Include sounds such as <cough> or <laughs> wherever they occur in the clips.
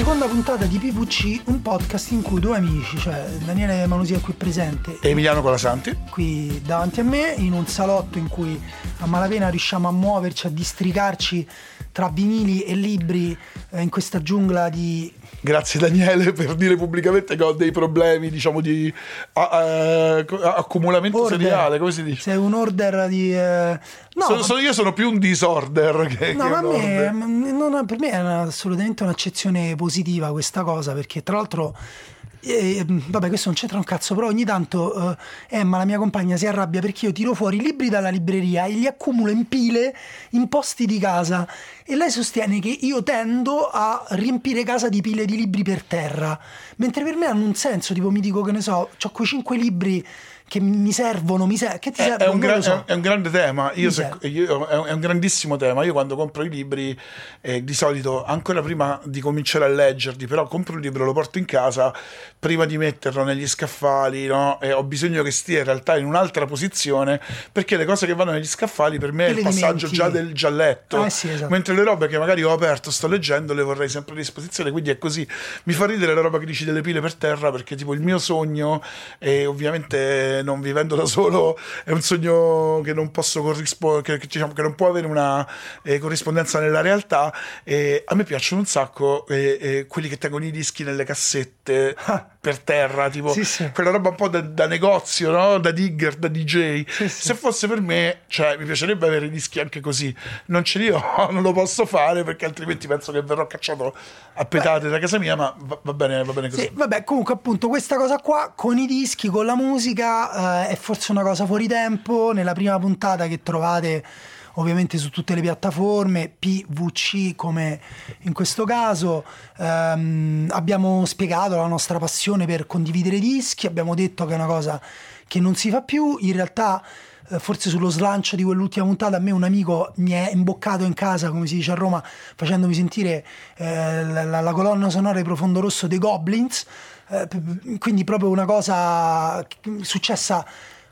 seconda puntata di PVC, un podcast in cui due amici, cioè Daniele Manusia qui presente e Emiliano Colasanti, qui davanti a me, in un salotto in cui a malapena riusciamo a muoverci, a districarci tra vinili e libri eh, in questa giungla di Grazie Daniele per dire pubblicamente che ho dei problemi, diciamo, di a, a, accumulamento order. seriale, come si dice? Sei un order di... Eh... No, sono, sono, io sono più un disorder che, no, che ma me, non, per me è assolutamente un'accezione positiva questa cosa, perché tra l'altro eh, vabbè, questo non c'entra un cazzo, però ogni tanto eh, Emma, la mia compagna, si arrabbia perché io tiro fuori i libri dalla libreria e li accumulo in pile in posti di casa. E lei sostiene che io tendo a riempire casa di pile di libri per terra, mentre per me hanno un senso, tipo mi dico che ne so, ho quei cinque libri che mi servono, mi ser- che ti servono? È un, gran, so. è un grande tema, io se, io, è un grandissimo tema. Io quando compro i libri, eh, di solito, ancora prima di cominciare a leggerli, però compro un libro, lo porto in casa, prima di metterlo negli scaffali, no? e ho bisogno che stia in realtà in un'altra posizione, perché le cose che vanno negli scaffali per me è il passaggio già del gialletto, eh sì, esatto. mentre le robe che magari ho aperto, sto leggendo, le vorrei sempre a disposizione, quindi è così. Mi fa ridere la roba che dici delle pile per terra, perché tipo il mio sogno, e ovviamente non vivendo da solo è un sogno che non posso corrispondere, che, diciamo, che non può avere una eh, corrispondenza nella realtà. E a me piacciono un sacco eh, eh, quelli che tengono i dischi nelle cassette per terra, tipo sì, sì. quella roba un po' da, da negozio, no? da digger, da DJ. Sì, Se fosse per me, cioè, mi piacerebbe avere i dischi anche così. Non ce li ho, <laughs> non lo posso fare perché altrimenti penso che verrò cacciato a petate Beh. da casa mia, ma va, va, bene, va bene così. vabbè, comunque appunto questa cosa qua con i dischi, con la musica, eh, è forse una cosa fuori tempo. Nella prima puntata che trovate ovviamente su tutte le piattaforme, PVC come in questo caso. Um, abbiamo spiegato la nostra passione per condividere dischi, abbiamo detto che è una cosa che non si fa più, in realtà eh, forse sullo slancio di quell'ultima puntata a me un amico mi è imboccato in casa, come si dice a Roma, facendomi sentire eh, la, la, colonna sonora di Profondo Rosso dei Goblins, eh, quindi proprio una cosa successa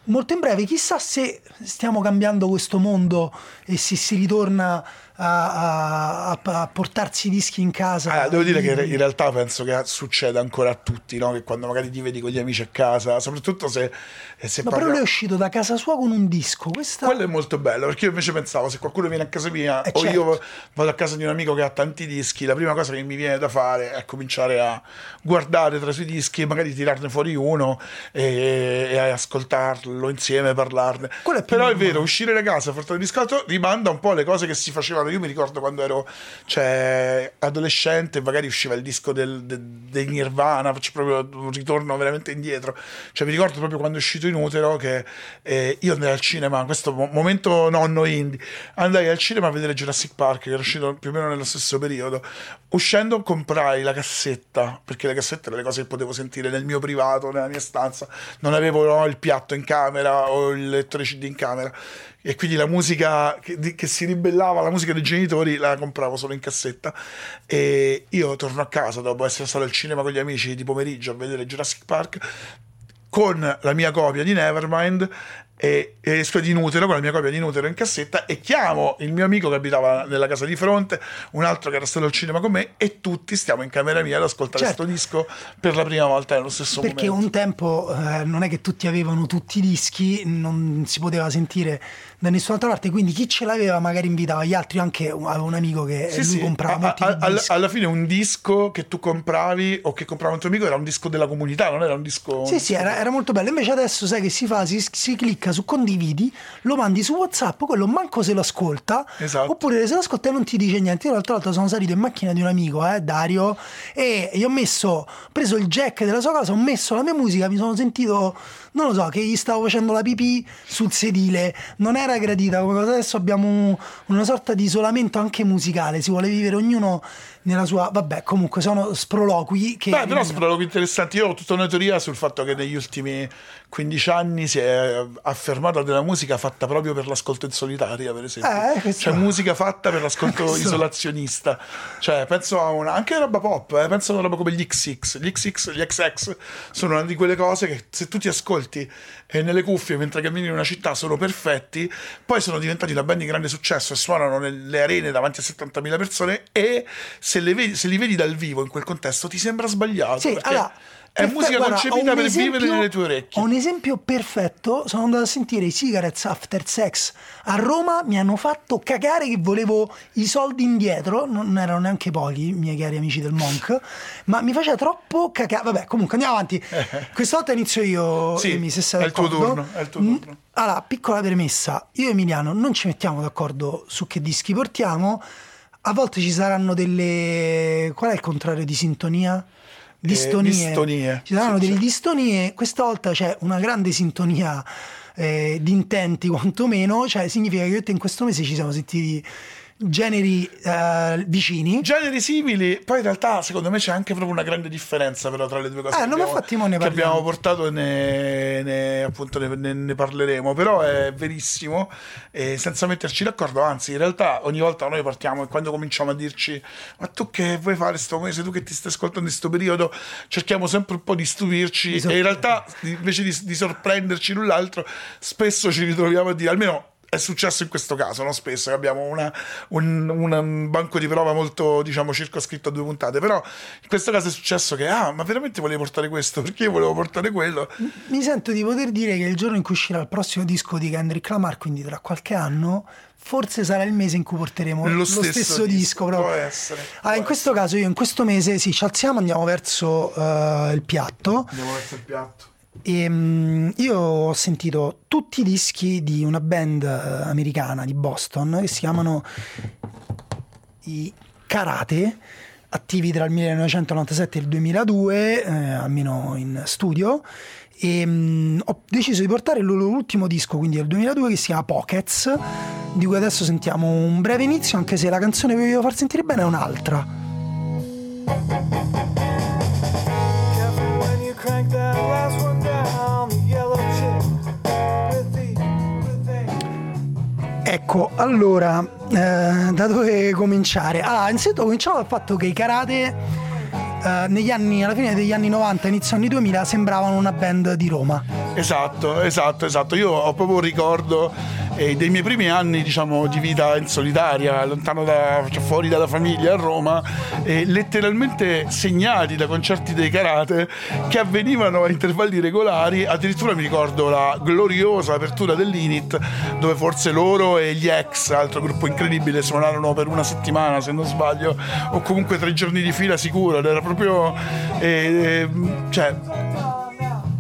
molto in breve, chissà se stiamo cambiando questo mondo e se si ritorna a, a, a portarsi i dischi in casa. Ah, devo dire che in realtà penso che succeda ancora a tutti, no? che quando magari ti vedi con gli amici a casa, soprattutto se... se no, parla... però lui è uscito da casa sua con un disco. Questa... Quello è molto bello, perché io invece pensavo, se qualcuno viene a casa mia eh, o certo. io vado a casa di un amico che ha tanti dischi, la prima cosa che mi viene da fare è cominciare a guardare tra i suoi dischi, magari tirarne fuori uno e, e ascoltarlo insieme, parlarne. È però è vero, uscire da casa, portare il disco rimanda un po' alle cose che si facevano io mi ricordo quando ero cioè, adolescente, magari usciva il disco del, de, dei Nirvana, faccio proprio un ritorno veramente indietro. Cioè, mi ricordo proprio quando è uscito in utero che eh, io andai al cinema, questo momento nonno indie, andai al cinema a vedere Jurassic Park, che era uscito più o meno nello stesso periodo. Uscendo comprai la cassetta, perché le cassette erano le cose che potevo sentire nel mio privato, nella mia stanza. Non avevo no, il piatto in camera o il lettore CD in camera e quindi la musica che, che, si ribellava alla musica dei genitori la compravo solo in cassetta. E io torno a casa dopo essere stato al cinema con gli amici di pomeriggio a vedere Jurassic Park con la mia copia di Nevermind e, e di Nutero con la mia copia di Nutero in cassetta e chiamo il mio amico che abitava nella casa di fronte un altro che era stato al cinema con me e tutti stiamo in camera mia ad ascoltare questo certo. disco per la prima volta nello stesso perché momento perché un tempo eh, non è che tutti avevano tutti i dischi non si poteva sentire da nessun'altra parte quindi chi ce l'aveva magari invitava gli altri anche avevo un amico che sì, lui sì. comprava a, molti a, alla, fine un disco che tu compravi o che comprava un tuo amico era un disco della comunità non era un disco sì sì era, era molto bello invece adesso sai che si fa si, si clicca su condividi lo mandi su WhatsApp, quello manco se lo ascolta, esatto. oppure se lo ascolta e non ti dice niente. Io l'altra volta sono salito in macchina di un amico, eh, Dario, e gli ho messo, ho preso il jack della sua casa, ho messo la mia musica, mi sono sentito, non lo so, che gli stavo facendo la pipì sul sedile, non era gradita come cosa. Adesso abbiamo una sorta di isolamento anche musicale, si vuole vivere ognuno nella sua vabbè comunque sono sproloqui che Beh, però sproloqui interessanti io ho tutta una teoria sul fatto che negli ultimi 15 anni si è affermata della musica fatta proprio per l'ascolto in solitaria, per esempio. Eh, questo- Cioè musica fatta per l'ascolto <laughs> Questo- isolazionista. Cioè, penso a una anche roba pop, eh, penso a una roba come gli XX. Gli XX, gli XX sono una di quelle cose che se tu ti ascolti eh, nelle cuffie mentre cammini in una città sono perfetti, poi sono diventati una band di grande successo e suonano nelle arene davanti a 70.000 persone e se, vedi- se li vedi dal vivo in quel contesto ti sembra sbagliato. Sì, perché allora, è perfe- musica guarda, concepita per esempio- vivere nelle tue orecchie. Ho un esempio perfetto. Sono andato a sentire i Cigarettes After Sex a Roma. Mi hanno fatto cagare che volevo i soldi indietro. Non erano neanche pochi, i miei cari amici del Monk. Ma mi faceva troppo cagare. Vabbè, comunque andiamo avanti. <laughs> Questa volta inizio io, Sì, Emi, se sei è il tuo turno, è il tuo Mm, turno. Allora, piccola premessa. Io e Emiliano non ci mettiamo d'accordo su che dischi portiamo. A volte ci saranno delle. Qual è il contrario di sintonia? Distonie. distonie. Ci saranno Sì, delle sì. distonie. Questa volta c'è una grande sintonia eh, di intenti, <laughs> quantomeno. Cioè, significa che io te in questo mese ci siamo sentiti generi eh, vicini. generi simili, poi in realtà secondo me c'è anche proprio una grande differenza però tra le due cose Eh, che, abbiamo, ne che abbiamo portato e ne, ne- appunto ne, ne- parleremo, però è verissimo e senza metterci d'accordo, anzi in realtà ogni volta noi partiamo e quando cominciamo a dirci ma tu che vuoi fare sto mese, tu che ti stai ascoltando in questo periodo, cerchiamo sempre un po' di stupirci Di e in realtà invece di, di sorprenderci l'un l'altro spesso ci ritroviamo a dire almeno è successo in questo caso, no? spesso che abbiamo una- un, un banco di prova molto diciamo circoscritto a due puntate, però in questo caso è successo che ah ma veramente volevi portare questo perché io volevo portare quello Mi sento di poter dire che il giorno in cui uscirà il prossimo disco di Kendrick Lamar, quindi tra qualche anno, forse sarà il mese in cui porteremo Lo lo, stesso stesso, disco, disco. proprio. può essere, Allora, in può questo caso, io in questo mese sì, ci alziamo, andiamo verso eh, il piatto. andiamo verso il piatto E, mm, io ho sentito tutti i dischi di una band eh, americana di Boston che si chiamano i Karate, attivi tra il 1997 e il 2002, eh, almeno in studio. E mm, ho deciso di portare il loro ultimo disco, quindi del 2002, che si chiama Pockets, di cui adesso sentiamo un breve inizio, anche se la canzone che vi voglio far sentire bene è un'altra. Ecco, allora, eh, da dove cominciare? Allora, innanzitutto cominciamo dal fatto che i karate eh, negli anni, alla fine degli anni 90, inizio anni 2000, sembravano una band di Roma. Esatto, esatto, esatto. Io ho proprio un ricordo eh, dei miei primi anni, diciamo, di vita in solitaria, lontano da, cioè, fuori dalla famiglia a Roma, eh, letteralmente segnati da concerti dei karate che avvenivano a intervalli regolari. Addirittura mi ricordo la gloriosa apertura dell'Init, dove forse loro e gli ex, altro gruppo incredibile, suonarono per una settimana, se non sbaglio, o comunque tre giorni di fila sicuro. Era proprio. eh, eh, cioè,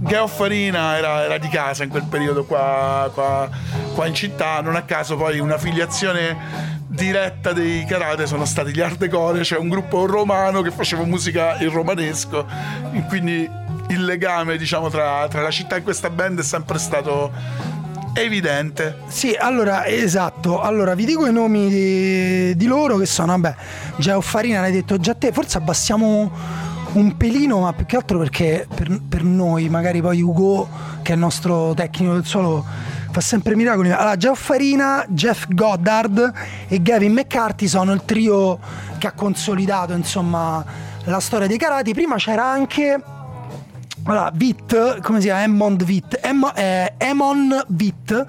Geo Farina era, era di casa in quel periodo qua, qua- qua in città, non a caso poi una filiazione diretta dei karate sono stati gli Ardecore, cioè un gruppo romano che faceva musica in romanesco, quindi il legame diciamo tra, tra la città e questa band è sempre stato evidente. Sì, allora, esatto. Allora, vi dico i nomi di, di loro che sono, vabbè, Geo Farina l'hai detto già te, forse abbassiamo un pelino, ma più che altro perché per, per noi, magari poi Ugo, che è il nostro tecnico del suolo, fa sempre miracoli. Allora, Geo Farina, Jeff Goddard e Gavin McCarthy sono il trio che ha consolidato, insomma, la storia dei karate. Prima c'era anche allora, Vit, come si chiama? Emmond Vit, Emmo- eh, Emon Vit,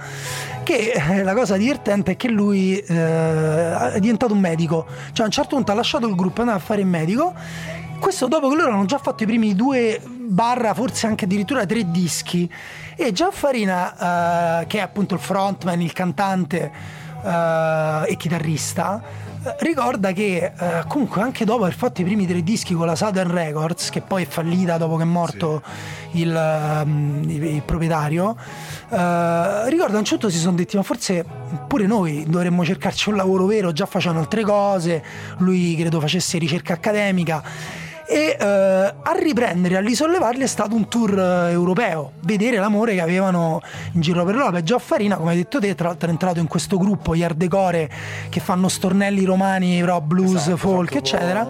che eh, la cosa divertente è che lui eh, è diventato un medico, cioè a un certo punto ha lasciato il gruppo e andato a fare il medico. Questo dopo che loro hanno già fatto i primi due barra, forse anche addirittura tre dischi. E Gian Farina, eh, che è appunto il frontman, il cantante eh, e chitarrista, eh, ricorda che eh, comunque anche dopo aver fatto i primi tre dischi con la Southern Records, che poi è fallita dopo che è morto il, ehm, il- il proprietario, eh, ricorda a un certo si sono detti ma forse pure noi dovremmo cercarci un lavoro vero, già facevano altre cose, lui credo facesse ricerca accademica e eh, a riprendere, a risollevarli è stato un tour eh, europeo, vedere l'amore che avevano in giro per l'Europa. E Gio Farina, come hai detto te, tra l'altro è entrato in questo gruppo, gli Ardecore, che fanno stornelli romani, rock, blues, Esatto, folk, esatto, eccetera.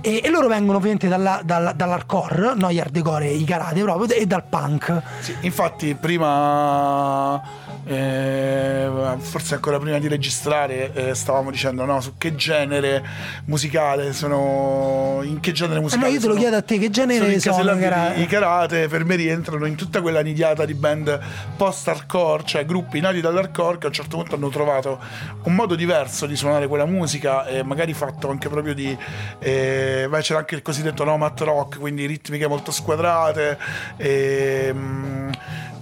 E, e loro vengono ovviamente dalla- dalla- dall'hardcore, no, gli hardcore, i karate proprio, e dal punk. Sì, infatti prima eh, forse ancora prima di registrare eh, stavamo dicendo no, su che genere musicale sono in che genere musicale Eh io te lo sono- chiedo a te, che genere sono i incasellabili karate? i karate per me rientrano in tutta quella nidiata di band post-hardcore cioè gruppi nati dall'hardcore che a un certo punto hanno trovato un modo diverso di suonare quella musica e magari fatto anche proprio di eh, beh, c'era anche il cosiddetto nomad rock quindi ritmiche molto squadrate e, mm,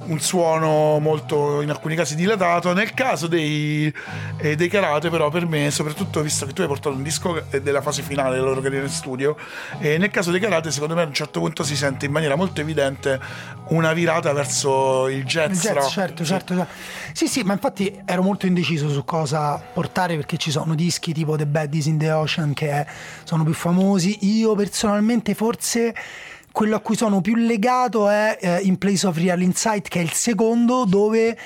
un suono molto in alcuni casi dilatato nel caso dei, eh, dei karate però per me soprattutto visto che tu hai portato un disco eh, della fase finale della loro carriera in studio e nel caso dei karate secondo me a un certo punto si sente in maniera molto evidente una virata verso il jazz, Il jazz, certo, certo, certo. Sì, sì, ma infatti ero molto indeciso su cosa portare perché ci sono dischi tipo The Baddies in the Ocean che sono più famosi. Io personalmente forse quello a cui sono più legato è eh, In Place of Real Insight che è il secondo dove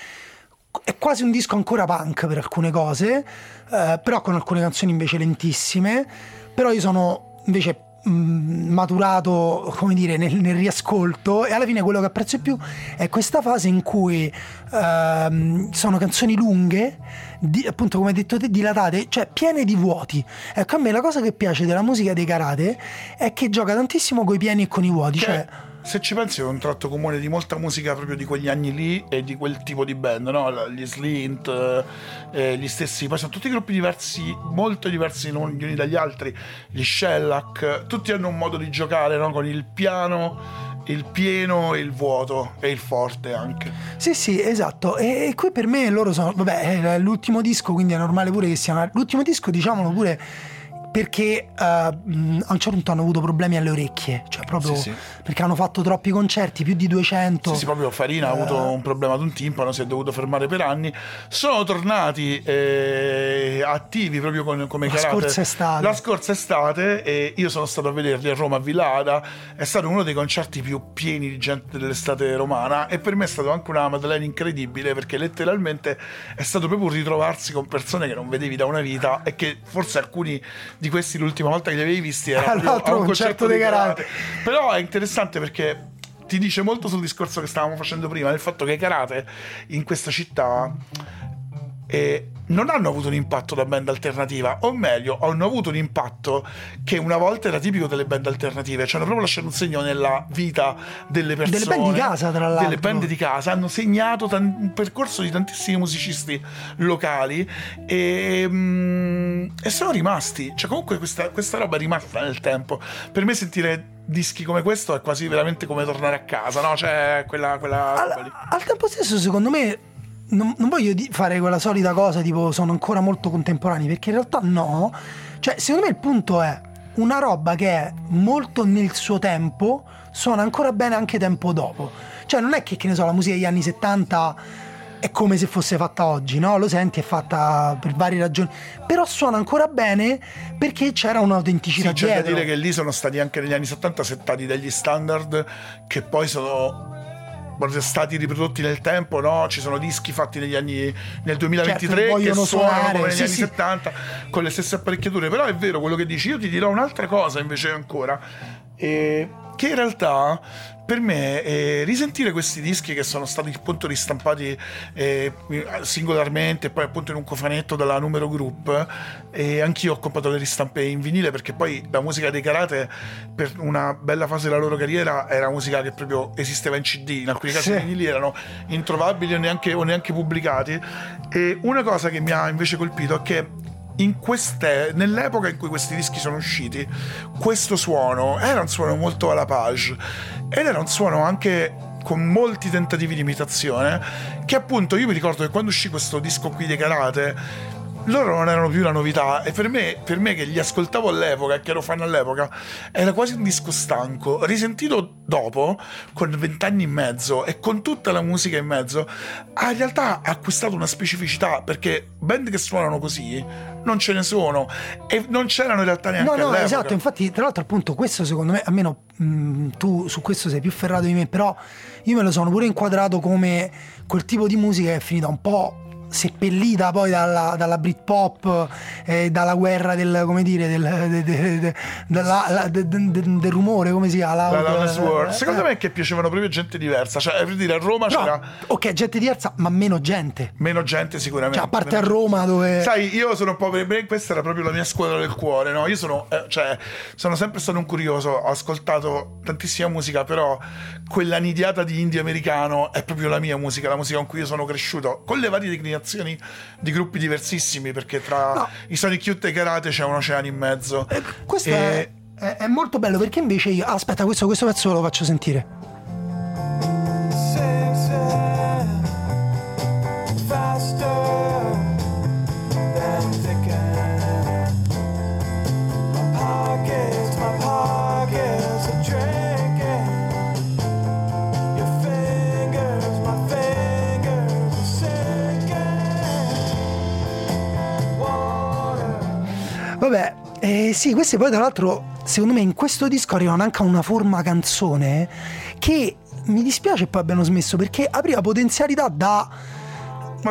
è quasi un disco ancora punk per alcune cose, eh, però con alcune canzoni invece lentissime. Però io sono invece mh, maturato, come dire, nel, nel riascolto e alla fine quello che apprezzo di più è questa fase in cui ehm, sono canzoni lunghe, di- appunto come hai detto te, dilatate, cioè piene di vuoti. Ecco, a me la cosa che piace della musica dei karate è che gioca tantissimo coi pieni e con i vuoti, Cioè, cioè se ci pensi è un tratto comune di molta musica proprio di quegli anni lì e di quel tipo di band, no? Gli Slint, eh, eh, gli stessi, poi sono tutti gruppi diversi, molto diversi gli uni dagli altri, gli Shellac, tutti hanno un modo di giocare no? con il piano, il pieno e il vuoto e il forte anche. Sì, sì, esatto. E, e qui per me loro sono. Vabbè, è l'ultimo disco, quindi è normale pure che siano. L'ultimo disco, diciamolo pure. Perché eh, mh, a un certo punto hanno avuto problemi alle orecchie, cioè proprio Sì, sì. perché hanno fatto troppi concerti, più di 200. Sì, sì, proprio Farina ha avuto un problema ad un timpano, si è dovuto fermare per anni. Sono tornati eh, attivi proprio con, come La karate. scorsa estate. La scorsa estate e io sono stato a vederli a Roma a Villada. È stato uno dei concerti più pieni di gente dell'estate romana e per me è stato anche una Madeleine incredibile perché letteralmente è stato proprio un ritrovarsi con persone che non vedevi da una vita e che forse alcuni di questi l'ultima volta che li avevi visti era <laughs> All'altro concerto concerto dei di karate. karate. Però è interessante perché ti dice molto sul discorso che stavamo facendo prima, del fatto che i karate in questa città eh, non hanno avuto un impatto da band alternativa, o meglio, hanno avuto un impatto che una volta era tipico delle band alternative, cioè hanno proprio lasciato un segno nella vita delle persone. Delle band di casa, tra l'altro. Delle band di casa, hanno segnato tan- un percorso di tantissimi musicisti locali e, mm, e sono rimasti. Cioè comunque questa, questa roba è rimasta nel tempo. Per me sentire dischi come questo è quasi veramente come tornare a casa, no? Cioè quella... quella. Al, al tempo stesso, secondo me, non, non voglio fare quella solita cosa tipo sono ancora molto contemporanei, perché in realtà no. Cioè, secondo me il punto è una roba che è molto nel suo tempo, suona ancora bene anche tempo dopo. Cioè, non è che, che ne so, la musica degli anni 70 è come se fosse fatta oggi, no? Lo senti, è fatta per varie ragioni, però suona ancora bene perché c'era un'autenticità Sì, c'è da dietro. dire che lì sono stati anche negli anni 70 settati degli standard che poi sono stati riprodotti nel tempo, no? Ci sono dischi fatti negli anni nel 2023 Certo, che suonano suonare, come negli sì, anni sì. 70 con le stesse apparecchiature, però è vero quello che dici, io ti dirò un'altra cosa invece ancora eh, che in realtà per me eh, risentire questi dischi che sono stati appunto ristampati eh, singolarmente e poi appunto in un cofanetto dalla Numero Group e anch'io ho comprato le ristampe in vinile perché poi la musica dei karate per una bella fase della loro carriera era musica che proprio esisteva in CD in alcuni casi Sì. i vinili erano introvabili o neanche, o neanche pubblicati. E una cosa che mi ha invece colpito è che in queste, nell'epoca in cui questi dischi sono usciti, questo suono era un suono molto alla page ed era un suono anche con molti tentativi di imitazione che appunto io mi ricordo che quando uscì questo disco qui dei karate loro non erano più la novità e per me, per me che li ascoltavo all'epoca e che ero fan all'epoca era quasi un disco stanco risentito dopo con vent'anni in mezzo e con tutta la musica in mezzo ha in realtà acquistato una specificità perché band che suonano così non ce ne sono. E non c'erano in realtà neanche No, no, all'epoca. esatto, infatti tra l'altro appunto questo secondo me, almeno mh, tu su questo sei più ferrato di me, però io me lo sono pure inquadrato come quel tipo di musica che è finita un po' seppellita poi dalla, dalla Britpop, eh, dalla guerra del, come dire, del, de- de- de- della- la- de- de- de- del rumore, come si chiama? La Loud, Loudest World. eh, Secondo eh. me è che piacevano proprio gente diversa. Cioè, per dire, a Roma Però, c'era ok, gente diversa, ma meno gente. meno gente sicuramente. Cioè, a parte a Roma dove... Sai, io sono un po' per questa era proprio la mia scuola del cuore, no? Io sono, eh, cioè, sono sempre stato un curioso, ho ascoltato tantissima musica, però quella nidiata di indie americano è proprio la mia musica, la musica con cui io sono cresciuto, con le varie declinazioni di gruppi diversissimi, perché tra No. i Sonic Youth e Karate c'è un oceano in mezzo. Questo E- è- è molto bello perché invece io... Aspetta, questo, questo pezzo lo faccio sentire. Eh, sì, queste poi tra l'altro, secondo me in questo disco arrivano anche a una forma canzone che mi dispiace poi abbiano smesso perché apriva potenzialità da,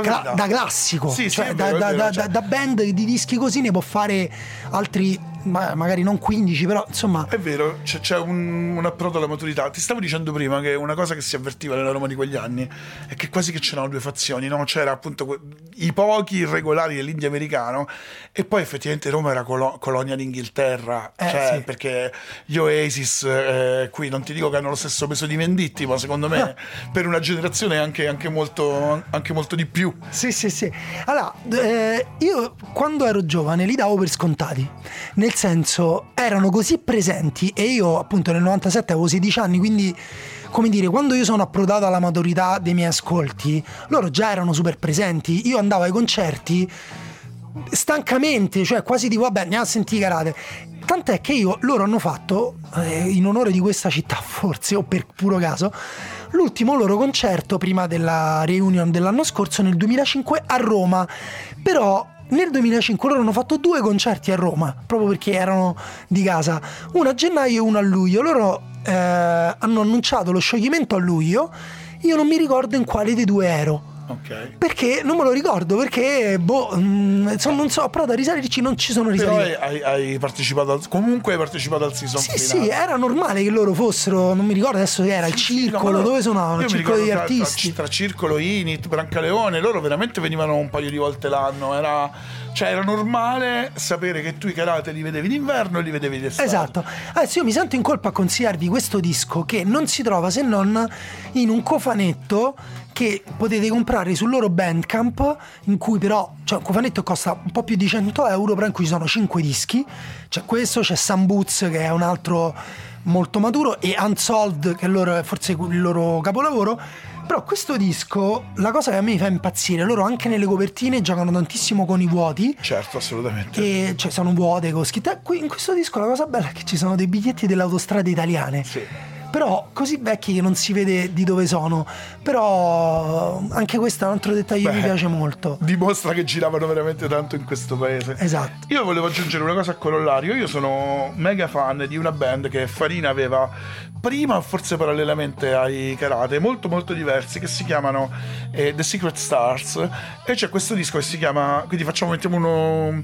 cla- da classico, Sì, sì, cioè è da, vero, da- vero, da- cioè- da band di dischi così ne può fare altri, ma- magari non 15, però insomma... È vero, c'è, c'è un, un approdo alla maturità. Ti stavo dicendo prima che una cosa che si avvertiva nella Roma di quegli anni è che quasi che c'erano due fazioni, no? C'era appunto i pochi irregolari dell'India americano e poi effettivamente Roma era colo- colonia d'Inghilterra, Eh, cioè, sì. perché gli Oasis eh, qui non ti dico che hanno lo stesso peso di Venditti, ma secondo me <laughs> per una generazione anche, anche molto, anche molto di più. Sì, sì, sì. Allora, eh, io quando ero giovane li davo per scontati, nel senso erano così presenti e io appunto nel 97 avevo 16 anni, quindi come dire, quando io sono approdato alla maturità dei miei ascolti, loro già erano super presenti, io andavo ai concerti stancamente, cioè quasi tipo vabbè andiamo a sentire karate. Tant'è che io, loro hanno fatto, eh, in onore di questa città <laughs> forse, o per puro caso, l'ultimo loro concerto prima della reunion dell'anno scorso nel 2005 a Roma. Però nel 2005 loro hanno fatto due concerti a Roma, proprio perché erano di casa, uno a gennaio e uno a luglio. Loro eh, hanno annunciato lo scioglimento a luglio, io non mi ricordo in quale dei due ero. Ok. Perché non me lo ricordo, perché boh, mm, so- non so, ho provato a risalirci, non ci sono Però risalito. hai, hai- partecipato al, comunque hai partecipato al season Sì, finale. sì, era normale che loro fossero, non mi ricordo adesso che era, il no, circolo, loro- dove suonavano? Il circolo degli tra- artisti. Tra, tra circolo, Init, Brancaleone, loro veramente venivano un paio di volte l'anno. Era, cioè, era normale sapere che tu i karate li vedevi d'inverno e li vedevi d'estate. Esatto. Adesso io mi sento in colpa a consigliarvi questo disco che non si trova se non in un cofanetto che potete comprare sul loro Bandcamp in cui però cioè un cofanetto costa un po' più di 100 euro però in cui ci sono 5 dischi c'è questo, c'è Sam Boots che è un altro molto maturo e Unsolved che è loro- è forse il loro capolavoro però questo disco la cosa che a me mi fa impazzire loro anche nelle copertine giocano tantissimo con i vuoti Certo, assolutamente. e cioè sono vuote con scritte. Qui in questo disco la cosa bella è che ci sono dei biglietti delle autostrade italiane. Sì. Però così vecchi che non si vede di dove sono. Però anche questo è un altro dettaglio che mi piace molto. Dimostra che giravano veramente tanto in questo paese. Esatto. Io volevo aggiungere una cosa a corollario. Io sono mega fan di una band che Farina aveva prima, forse parallelamente ai karate, molto molto diversi, che si chiamano eh, The Secret Stars. E c'è questo disco che si chiama. Quindi facciamo, mettiamo uno.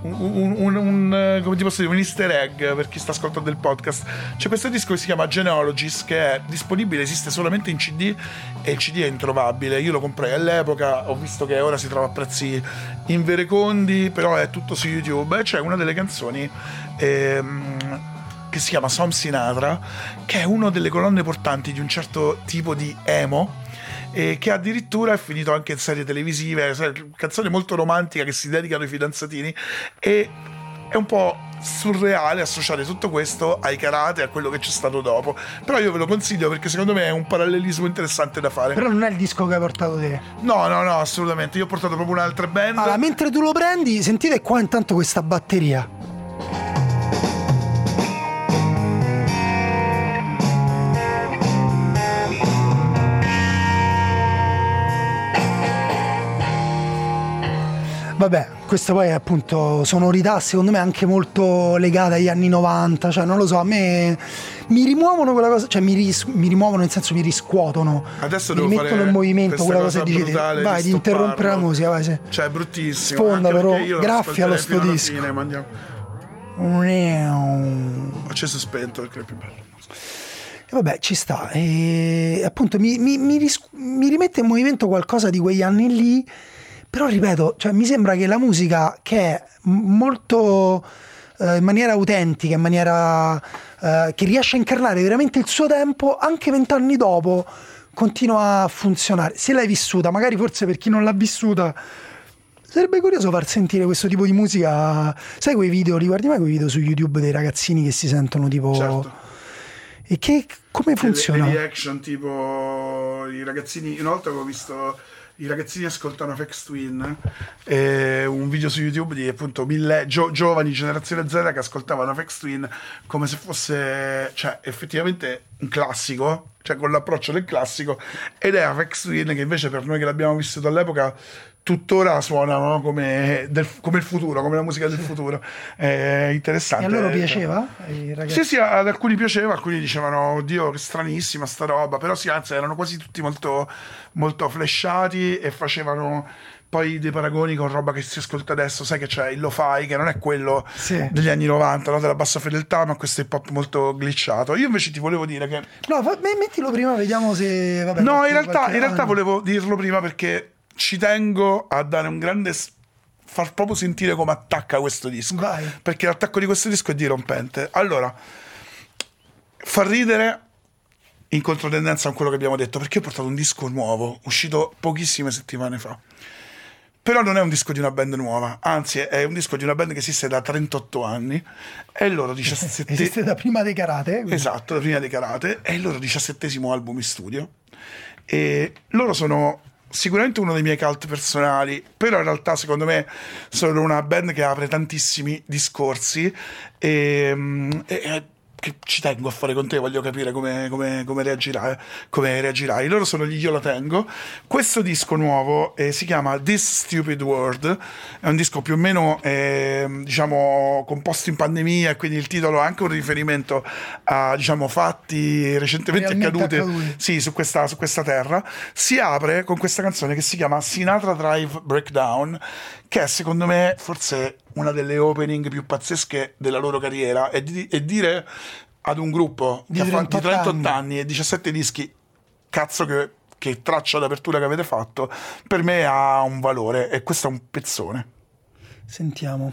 Un, un- un- un, eh, come ti posso dire, un easter egg per chi sta ascoltando il podcast. C'è questo disco che si chiama Genealogies che è disponibile, esiste solamente in CD e il CD è introvabile. Io lo comprai all'epoca, ho visto che ora si trova a prezzi inverecondi, però è tutto su YouTube e c'è una delle canzoni ehm, che si chiama Som Sinatra, che è una delle colonne portanti di un certo tipo di emo e che addirittura è finito anche in serie televisive, canzone molto romantica che si dedicano ai fidanzatini e è un po' surreale associare tutto questo ai karate a quello che c'è stato dopo. Però io ve lo consiglio perché secondo me è un parallelismo interessante da fare. Però non è il disco che hai portato te. No, no, no, assolutamente. Io ho portato proprio un'altra band. Allora, mentre tu lo prendi, sentite qua intanto questa batteria. Vabbè, questa poi è appunto sonorità secondo me anche molto legata agli anni 90, cioè non lo so, a me mi rimuovono quella cosa, cioè mi, ris- mi rimuovono nel senso mi riscuotono, Adesso mi devo mettono in movimento quella cosa cosa dici vai di interrompere la musica, vai sì. Cioè, è bruttissimo. Io lo graffia lo sto disco. fine, ma andiamo- E acceso spento perché è più bello. vabbè, ci sta. E appunto mi, mi- mi ris- mi rimette in movimento qualcosa di quegli anni lì. Però ripeto, cioè, mi sembra che la musica che è molto eh, in maniera autentica, in maniera eh, che riesce a incarnare veramente il suo tempo, anche vent'anni dopo continua a funzionare. Se l'hai vissuta, magari forse per chi non l'ha vissuta, sarebbe curioso far sentire questo tipo di musica. Sai quei video, li guardi mai quei video su YouTube dei ragazzini che si sentono tipo... Certo. E che come funziona? Le, le reaction tipo i ragazzini una volta avevo visto i ragazzini ascoltano Fex Twin eh, un video su YouTube di appunto mille gio- giovani generazione Z che ascoltavano Fex Twin come se fosse cioè effettivamente un classico cioè con l'approccio del classico ed è Fex Twin che invece per noi che l'abbiamo vissuto all'epoca tuttora suonano come, del- come il futuro come la musica del futuro è interessante E a loro Eh, piaceva? ragazzi? sì, sì, ad alcuni piaceva, alcuni dicevano, oddio, che stranissima sta roba, però sì, anzi, erano quasi tutti molto, molto flashati e facevano poi dei paragoni con roba che si ascolta adesso, sai che c'è il lo-fi, che non è quello Sì. degli anni 90, no? della bassa fedeltà, ma questo hip hop molto glitchato. Io invece ti volevo dire che... No, me- mettilo prima, vediamo se. Vabbè, No, in realtà, in realtà volevo dirlo prima perché ci tengo a dare un grande... s- far proprio sentire come attacca questo disco. Vai. Perché l'attacco di questo disco è dirompente. Allora, fa ridere in controtendenza con quello che abbiamo detto, perché ho portato un disco nuovo, uscito pochissime settimane fa. Però non è un disco di una band nuova, anzi è un disco di una band che esiste da 38 anni e il loro 17 <laughs> Esiste da prima dei karate. quindi- Esatto, da prima dei karate, è il loro diciassettesimo album in studio. E loro sono sicuramente uno dei miei cult personali, però in realtà secondo me sono una band che apre tantissimi discorsi e, mm, e- e che ci tengo a fare con te, voglio capire come, come- come reagirai, come reagirai. Loro sono gli Io la tengo. Questo disco nuovo eh, si chiama This Stupid World, è un disco più o meno eh, diciamo composto in pandemia quindi il titolo ha anche un riferimento a diciamo fatti recentemente Realmente accaduti. sì, su questa, su questa terra, si apre con questa canzone che si chiama Sinatra Drive Breakdown, che è secondo me forse una delle opening più pazzesche della loro carriera e, di- e dire ad un gruppo Di che ha fatto 38 38 anni. e 17 dischi, cazzo che, che traccia d'apertura che avete fatto, per me ha un valore e questo è un pezzone. Sentiamo.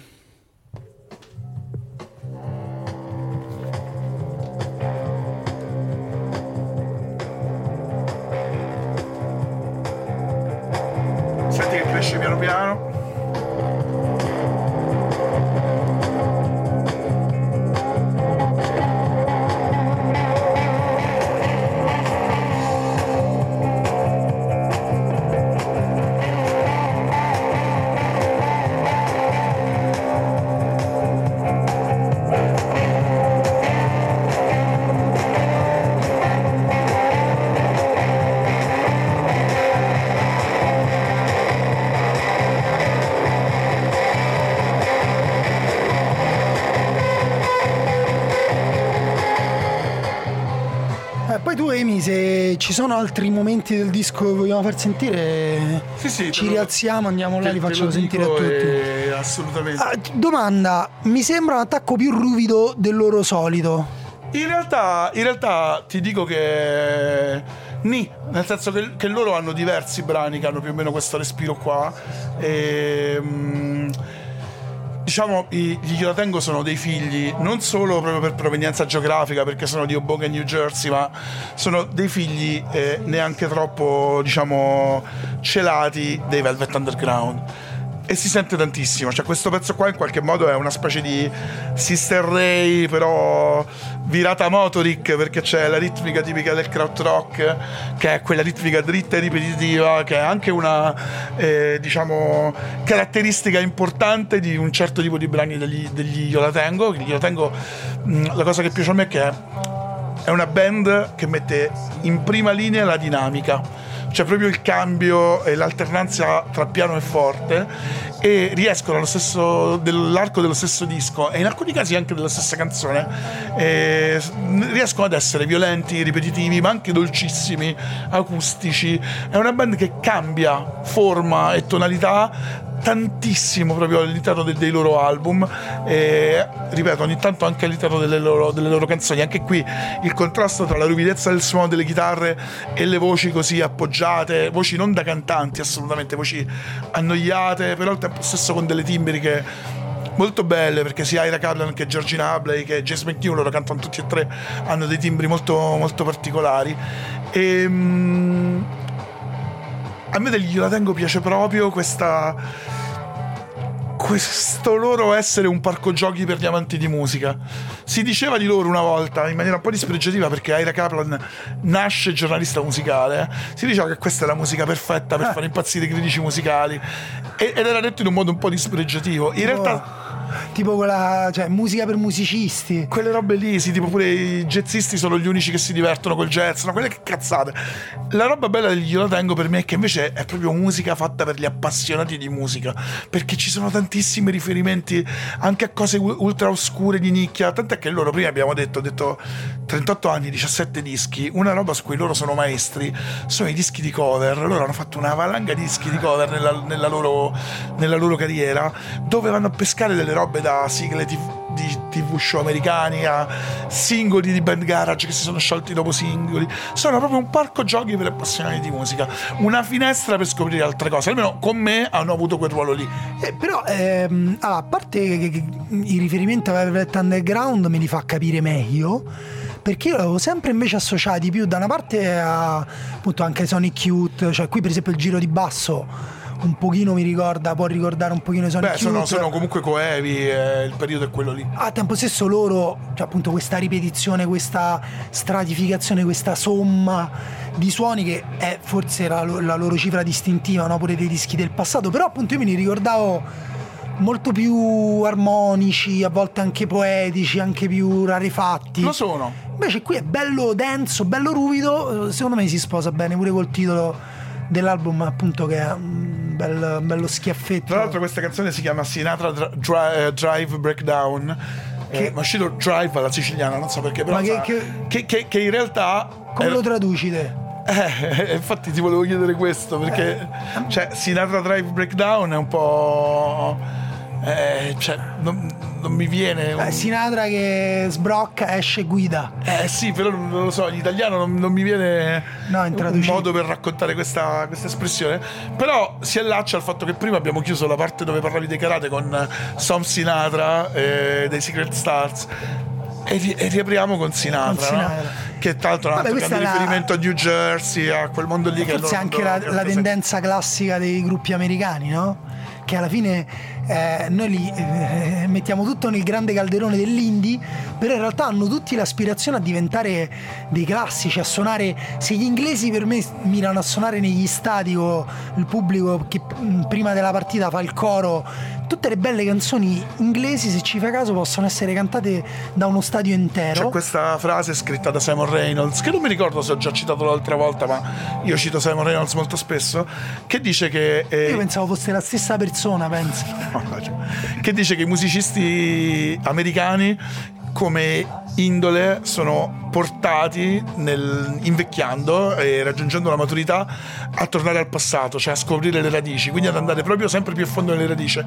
Senti che cresce piano piano. Amy, se ci sono altri momenti del disco che vogliamo far sentire, Sì, sì, ci lo- rialziamo, andiamo là, li facciamo sentire a tutti. e- Assolutamente. Ah, domanda, mi sembra un attacco più ruvido del loro solito. In realtà, in realtà ti dico che ni, nel senso che, che loro hanno diversi brani che hanno più o meno questo respiro qua. E, mm, diciamo, gli Io la tengo sono dei figli, non solo proprio per provenienza geografica, perché sono di Hoboken, New Jersey, ma sono dei figli eh, neanche troppo, diciamo, celati dei Velvet Underground. E si sente tantissimo, cioè questo pezzo qua in qualche modo è una specie di Sister Ray, però virata motoric, perché c'è la ritmica tipica del krautrock, che è quella ritmica dritta e ripetitiva, che è anche una, eh, diciamo, caratteristica importante di un certo tipo di brani degli, degli Io la tengo. Io la tengo, mh, la cosa che piace a me è che è una band che mette in prima linea la dinamica c'è proprio il cambio e l'alternanza tra piano e forte e riescono allo stesso, dell'arco dello stesso disco e in alcuni casi anche della stessa canzone eh, riescono ad essere violenti, ripetitivi ma anche dolcissimi, acustici. È una band che cambia forma e tonalità tantissimo proprio all'interno de- dei loro album. E ripeto ogni tanto anche all'interno delle loro, delle loro canzoni. Anche qui il contrasto tra la ruvidezza del suono delle chitarre e le voci così appoggiate voci non da cantanti assolutamente voci annoiate però al tempo stesso con delle timbri molto belle perché sia Ira Kaplan che Georgina Abley che James McNew loro cantano tutti e tre hanno dei timbri molto, molto particolari. E mm, a me degli La Tengo piace proprio questa questo loro essere un parco giochi per gli amanti di musica. Si diceva di loro una volta in maniera un po' dispregiativa perché Ira Kaplan nasce giornalista musicale. eh, Si diceva che questa è la musica perfetta per fare impazzire i critici musicali ed era detto in un modo un po' dispregiativo. In realtà Tipo quella, cioè, musica per musicisti. quelle robe lì, sì, tipo pure i jazzisti sono gli unici che si divertono col jazz, no, quelle che cazzate. La roba bella del Glielo Tengo per me è che invece è proprio musica fatta per gli appassionati di musica, perché ci sono tantissimi riferimenti anche a cose ultra oscure di nicchia, tant'è che loro prima abbiamo detto, ho detto 38 anni, 17 dischi, una roba su cui loro sono maestri, sono i dischi di cover, loro hanno fatto una valanga di dischi di cover nella, nella loro, nella loro carriera, dove vanno a pescare delle robe da sigle TV di TV show americani a singoli di band garage che si sono sciolti dopo singoli. Sono proprio un parco giochi per appassionati di musica, una finestra per scoprire altre cose. Almeno con me hanno avuto quel ruolo lì. Eh, però, ehm, allora, a parte che, che- i riferimenti a Velvet Underground me li fa capire meglio. Perché io l'avevo sempre invece associati più da una parte a appunto anche Sonic Youth, cioè qui per esempio il giro di basso un pochino mi ricorda, può ricordare un pochino Sonic Beh, sono, sono comunque coevi, eh, il periodo è quello lì. a tempo stesso loro, cioè appunto questa ripetizione, questa stratificazione, questa somma di suoni che è forse la, la loro cifra distintiva, no? pure dei dischi del passato, però appunto io me li ricordavo molto più armonici, a volte anche poetici, anche più rarefatti. Lo sono. Invece qui è bello denso, bello ruvido, eh, secondo me si sposa bene pure col titolo dell'album appunto che è un bel- un bello schiaffetto. Tra l'altro questa canzone si chiama Sinatra Dri- eh, Drive Breakdown. Che- Che... ma è uscito Drive alla siciliana, non so perché, però Ma che- sa- che- che, che- in realtà Come era- lo traduci te? Eh, infatti ti volevo chiedere questo perché cioè, Sinatra Drive Breakdown è un po'. Eh, cioè, non, non mi viene. un- Eh, Sinatra che sbrocca, esce e guida. Eh sì, però non lo so, in italiano non, non mi viene No, un modo per raccontare questa, questa espressione. Però si allaccia al fatto che prima abbiamo chiuso la parte dove parlavi dei karate con Sam Sinatra eh, dei Secret Stars. E, ri- e riapriamo con Sinatra, Con Sinatra. no? che tra l'altro è un Vabbè, è la- riferimento a New Jersey, a quel mondo lì che Forse loro anche la, la tendenza classica dei gruppi americani, no? Che alla fine eh, noi li eh, mettiamo tutto nel grande calderone dell'indie, però in realtà hanno tutti l'aspirazione a diventare dei classici, a suonare. Se gli inglesi per me mirano a suonare negli stadi o il pubblico che prima della partita fa il coro, tutte le belle canzoni inglesi, se ci fai caso, possono essere cantate da uno stadio intero. C'è questa frase scritta da Simon Reynolds, che non mi ricordo se ho già citato l'altra volta, ma io cito Simon Reynolds molto spesso, che dice che... eh, Io pensavo fosse la stessa persona, penso. <laughs> che dice che i musicisti americani come indole sono portati nel, invecchiando e raggiungendo la maturità a tornare al passato, cioè a scoprire le radici, quindi ad andare proprio sempre più a fondo nelle radici,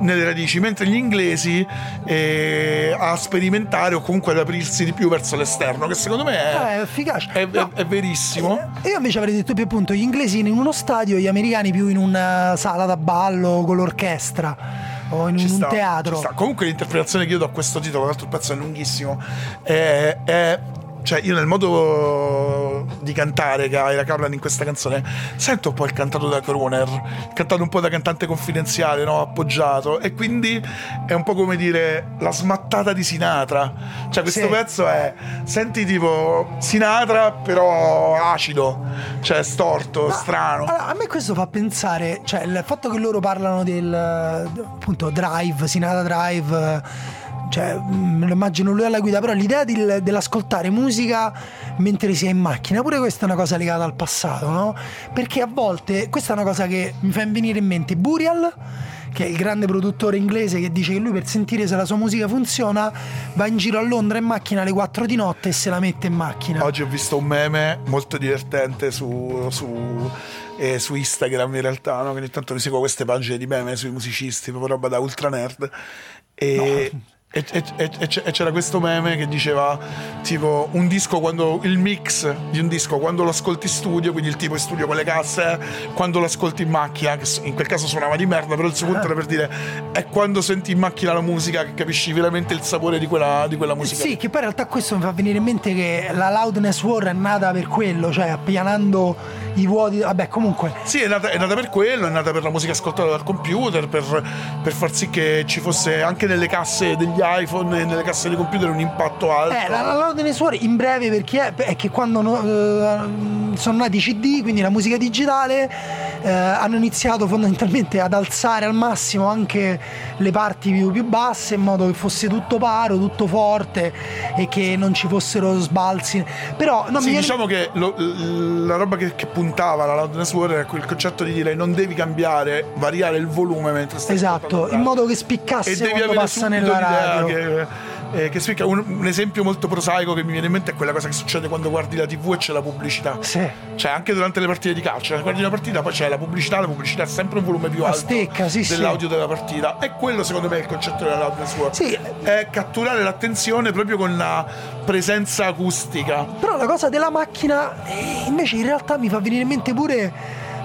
nelle radici mentre gli inglesi eh, a sperimentare o comunque ad aprirsi di più verso l'esterno, che secondo me Eh, è, è efficace. è- No. è verissimo. E Io invece avrei detto più appunto gli inglesi in uno stadio, gli americani più in una sala da ballo con l'orchestra o in un sta, teatro. ci sta. Comunque l'interpretazione che io do a questo titolo, tra l'altro il pezzo è lunghissimo, è, è- cioè io nel modo di cantare che ha Ira Kaplan in questa canzone sento un po' il cantato da crooner, cantato un po' da cantante confidenziale, no? appoggiato e quindi è un po' come dire la smattata di Sinatra. Cioè questo Sì. pezzo è senti tipo Sinatra però acido, cioè storto, strano. Allora, a me questo fa pensare, cioè il fatto che loro parlano del appunto drive, Sinatra Drive, cioè mm, me lo immagino lui alla guida, però l'idea del- dell'ascoltare musica mentre si è in macchina, pure questa è una cosa legata al passato, no? Perché a volte, questa è una cosa che mi fa venire in mente Burial, che è il grande produttore inglese che dice che lui per sentire se la sua musica funziona va in giro a Londra in macchina alle 4 di notte e se la mette in macchina. Oggi ho visto un meme molto divertente su, su, eh, su Instagram in realtà, no? che ogni tanto mi seguo queste pagine di meme sui musicisti, proprio roba da ultra nerd. E, e- e- e- e c'era questo meme che diceva tipo un disco quando il mix di un disco quando lo ascolti in studio, quindi il tipo in studio con le casse, quando lo ascolti in macchina, che in quel caso suonava di merda, però il suo punto era per dire è quando senti in macchina la musica che capisci veramente il sapore di quella, di quella musica. Sì, che poi in realtà questo mi fa venire in mente che la Loudness War è nata per quello, cioè appianando i vuoti. Vabbè, comunque. Sì, è nata, è nata per quello, è nata per la musica ascoltata dal computer, per, per far sì che ci fosse anche nelle casse degli iPhone e nelle casse dei computer un impatto alto. Eh, la, la Loudness War in breve perché è, che quando eh, sono nati i CD, quindi la musica digitale, eh, hanno iniziato fondamentalmente ad alzare al massimo anche le parti più, più basse in modo che fosse tutto paro, tutto forte e che non ci fossero sbalzi. Però no, Sì, mi diciamo che lo- la roba che, che puntava la Loudness War era quel concetto di dire non devi cambiare, variare il volume mentre stai Esatto, in modo che e spiccasse devi quando passa nella l'idea che, eh, che spicca. Un, un esempio molto prosaico che mi viene in mente è quella cosa che succede quando guardi la tv e c'è la pubblicità. Sì. Cioè, anche durante le partite di calcio, guardi una partita, poi c'è la pubblicità, la pubblicità è sempre un volume più alto stecca, sì, sì. dell'audio della partita. E quello, secondo me, è il concetto della loudness war. Sì. È catturare l'attenzione proprio con la presenza acustica. Però la cosa della macchina eh, invece in realtà mi fa venire in mente pure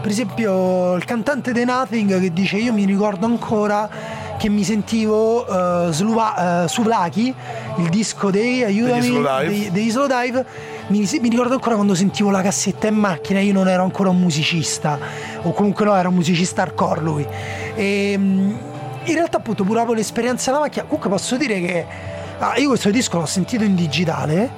per esempio il cantante dei Nothing che dice io mi ricordo ancora che mi sentivo eh, Sluva- eh, Suvlaki, il disco dei aiutami, Degli Slowdive. dei, degli Slowdive, mi, mi ricordo ancora quando sentivo la cassetta in macchina, io non ero ancora un musicista, o comunque no, era un musicista hardcore lui. E, mm, in realtà appunto pure proprio l'esperienza della macchina, comunque posso dire che ah, io questo disco l'ho sentito in digitale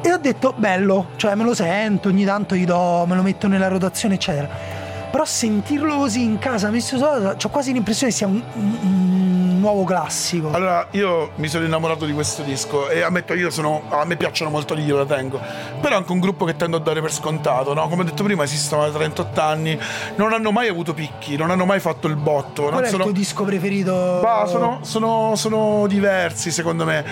e ho detto bello, cioè me lo sento, ogni tanto gli do, me lo metto nella rotazione, eccetera. Però sentirlo così in casa, messo solo, ho quasi l'impressione che sia un, un- un nuovo classico. Allora, io mi sono innamorato di questo disco e ammetto, io sono. A me piacciono molto gli io la tengo. Però è anche un gruppo che tendo a dare per scontato, no? Come ho detto prima, esistono da 38 anni, non hanno mai avuto picchi, non hanno mai fatto il botto. Qual non è sono... il tuo disco preferito? Bah, sono, sono- sono diversi secondo me.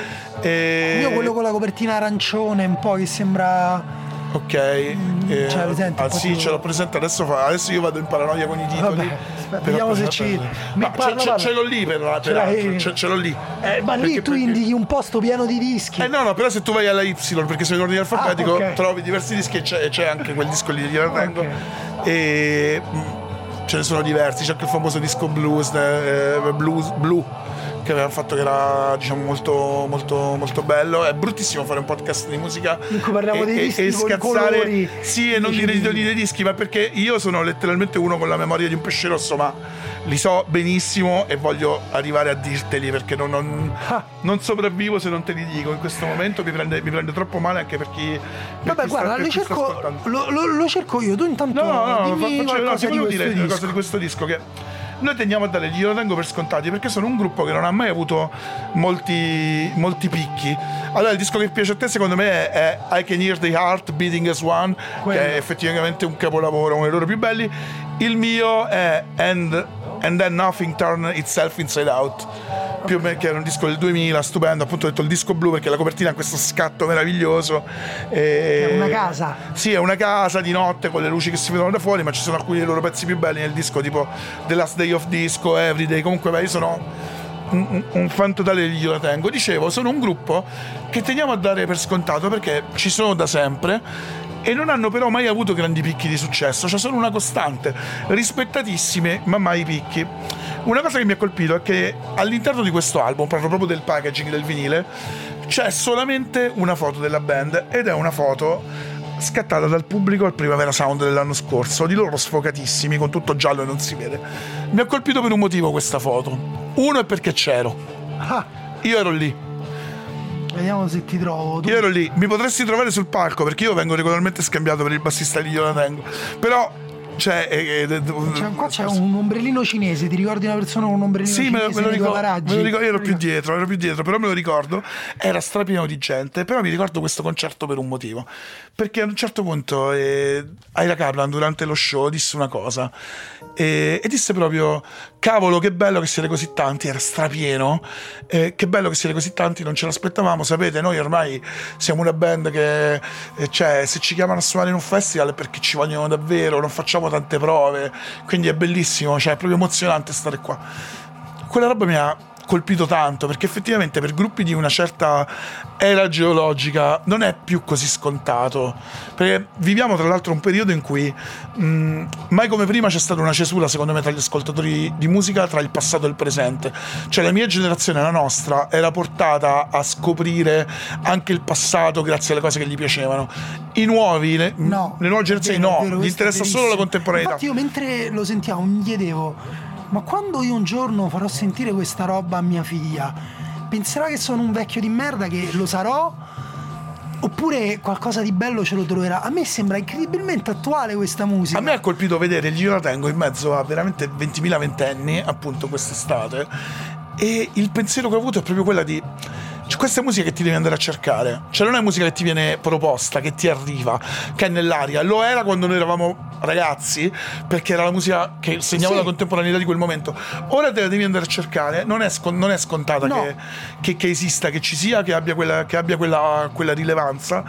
E... Io quello con la copertina arancione, un po' che sembra. Ok, eh, ce l'hai presente un ah, sì, tipo- ce l'ho presente. Adesso, fa- adesso io vado in paranoia con i titoli. Vabbè, Però- vediamo se ci- Ma parla, ce- parla. ce l'ho lì per, per Ce l'hai? ce, ce l'ho lì. Eh, ma lì Perché- tu perché- indichi un posto pieno di dischi. Eh no, no, però se tu vai alla Y, perché sono in ordine alfabetico, Ah, ok. trovi diversi dischi e c'è, e c'è anche quel disco lì di Tengo. Ok. E mm, ce ne sono diversi, c'è anche il famoso disco blues, eh, blues blu che avevano fatto che era diciamo molto molto molto bello è bruttissimo fare un podcast di musica In cui parliamo e, dei e- dischi e i scazzare colori sì e non dire i titoli dei dischi ma perché io sono letteralmente uno con la memoria di un pesce rosso ma li so benissimo e voglio arrivare a dirteli perché non, non- Ah. non sopravvivo se non te li dico in questo momento mi prende, mi prende troppo male anche per chi per Vabbè, chi sta- guarda, per lo sta cerco, lo, lo- lo cerco io. Tu intanto No, no, no, dimmi fa- faccio, no, qualcosa ti di dire una disco. cosa di questo disco che noi tendiamo a dare gli io lo tengo per scontati perché sono un gruppo che non ha mai avuto molti, molti picchi. Allora il disco che piace a te secondo me è, è I Can Hear the Heart Beating as One, Quello. che è effettivamente un capolavoro, uno dei loro più belli. Il mio è And, and Then Nothing Turn Itself Inside Out. Più o meno che era un disco del 2000, stupendo, appunto ho detto il disco blu perché la copertina ha questo scatto meraviglioso. E- È una casa. sì, è una casa di notte con le luci che si vedono da fuori, ma ci sono alcuni dei loro pezzi più belli nel disco, tipo The Last Day of Disco, Everyday. Comunque, beh, io sono un, un- un fan totale la tengo. Dicevo, sono un gruppo che teniamo a dare per scontato perché ci sono da sempre e non hanno però mai avuto grandi picchi di successo, cioè sono una costante, rispettatissime, ma mai picchi. Una cosa che mi ha colpito è che all'interno di questo album, parlo proprio del packaging del vinile, c'è solamente una foto della band ed è una foto scattata dal pubblico al Primavera Sound dell'anno scorso, di loro sfocatissimi, con tutto giallo e non si vede. Mi ha colpito per un motivo questa foto. Uno è perché c'ero. Ah, Io ero lì, vediamo se ti trovo. Tu- io ero lì. Mi potresti trovare sul palco perché io vengo regolarmente scambiato per il bassista di Io la tengo. Però Cioè, eh, eh, Cioè, qua c'è un ombrellino cinese, ti ricordi una persona con un ombrellino Sì, cinese lo, me lo ricordo, me lo ricordo, io ero più dietro, ero più dietro, però me lo ricordo, era strapieno di gente, però mi ricordo questo concerto per un motivo, perché a un certo punto eh, Aira Kaplan durante lo show disse una cosa e, e disse proprio, cavolo che bello che siete così tanti, era strapieno, eh, che bello che siete così tanti, non ce l'aspettavamo, sapete, noi ormai siamo una band che, eh, cioè, se ci chiamano a suonare in un festival è perché ci vogliono davvero, non facciamo tante prove, quindi è bellissimo, cioè è proprio emozionante stare qua. Quella roba mi ha colpito tanto perché effettivamente per gruppi di una certa era geologica non è più così scontato. Perché viviamo tra l'altro un periodo in cui mh, mai come prima c'è stata una cesura secondo me tra gli ascoltatori di musica tra il passato e il presente. Cioè la mia generazione la nostra era portata a scoprire anche il passato grazie alle cose che gli piacevano. I nuovi le, No, le nuove generazioni vero, no vero, gli interessa solo la contemporaneità. Infatti io mentre lo sentivo mi chiedevo, ma quando io un giorno farò sentire questa roba a mia figlia, penserà che sono un vecchio di merda che lo sarò? Oppure qualcosa di bello ce lo troverà? A me sembra incredibilmente attuale questa musica. A me ha colpito vedere il la tengo in mezzo a veramente 20.000 ventenni, appunto quest'estate, e il pensiero che ho avuto è proprio quella di. Cioè, questa è musica che ti devi andare a cercare. Cioè, non è musica che ti viene proposta, che ti arriva, che è nell'aria. Lo era quando noi eravamo ragazzi, perché era la musica che segnava Sì. la contemporaneità di quel momento. Ora te la devi andare a cercare. Non è, scon- non è scontata No. che, che- che esista, che ci sia, che abbia quella, che abbia quella, quella rilevanza.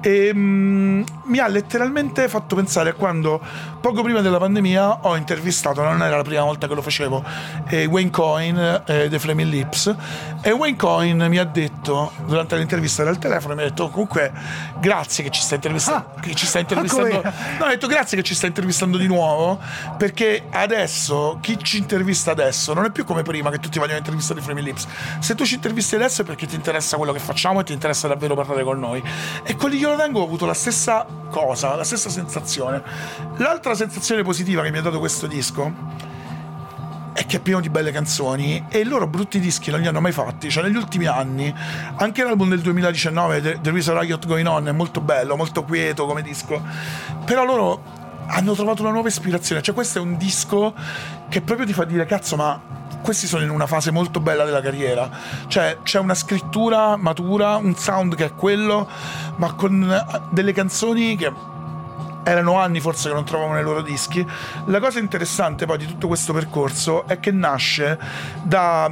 E mm, mi ha letteralmente fatto pensare a quando poco prima della pandemia ho intervistato, non era la prima volta che lo facevo, eh, Wayne Coyne eh, dei Flaming Lips. E Wayne Coyne mi ha detto durante l'intervista dal telefono mi ha detto comunque grazie che ci stai intervistando, Ah, che ci stai intervistando no, ha detto grazie che ci stai intervistando di nuovo perché adesso chi ci intervista adesso non è più come prima che tutti vogliono intervistare i Flaming Lips. Se tu ci intervisti adesso è perché ti interessa quello che facciamo e ti interessa davvero parlare con noi. E con Io lo tengo ho avuto la stessa cosa la stessa sensazione l'altra sensazione positiva che mi ha dato questo disco è che è pieno di belle canzoni e loro brutti dischi non li hanno mai fatti. Cioè, negli ultimi anni, anche l'album del 2019, The- a Riot Going On, è molto bello, molto quieto come disco. Però loro hanno trovato una nuova ispirazione. Cioè, questo è un disco che proprio ti fa dire, cazzo, ma questi sono in una fase molto bella della carriera. Cioè, c'è una scrittura matura, un sound che è quello, ma con eh, delle canzoni che erano anni forse che non trovavamo nei loro dischi. La cosa interessante poi di tutto questo percorso è che nasce da.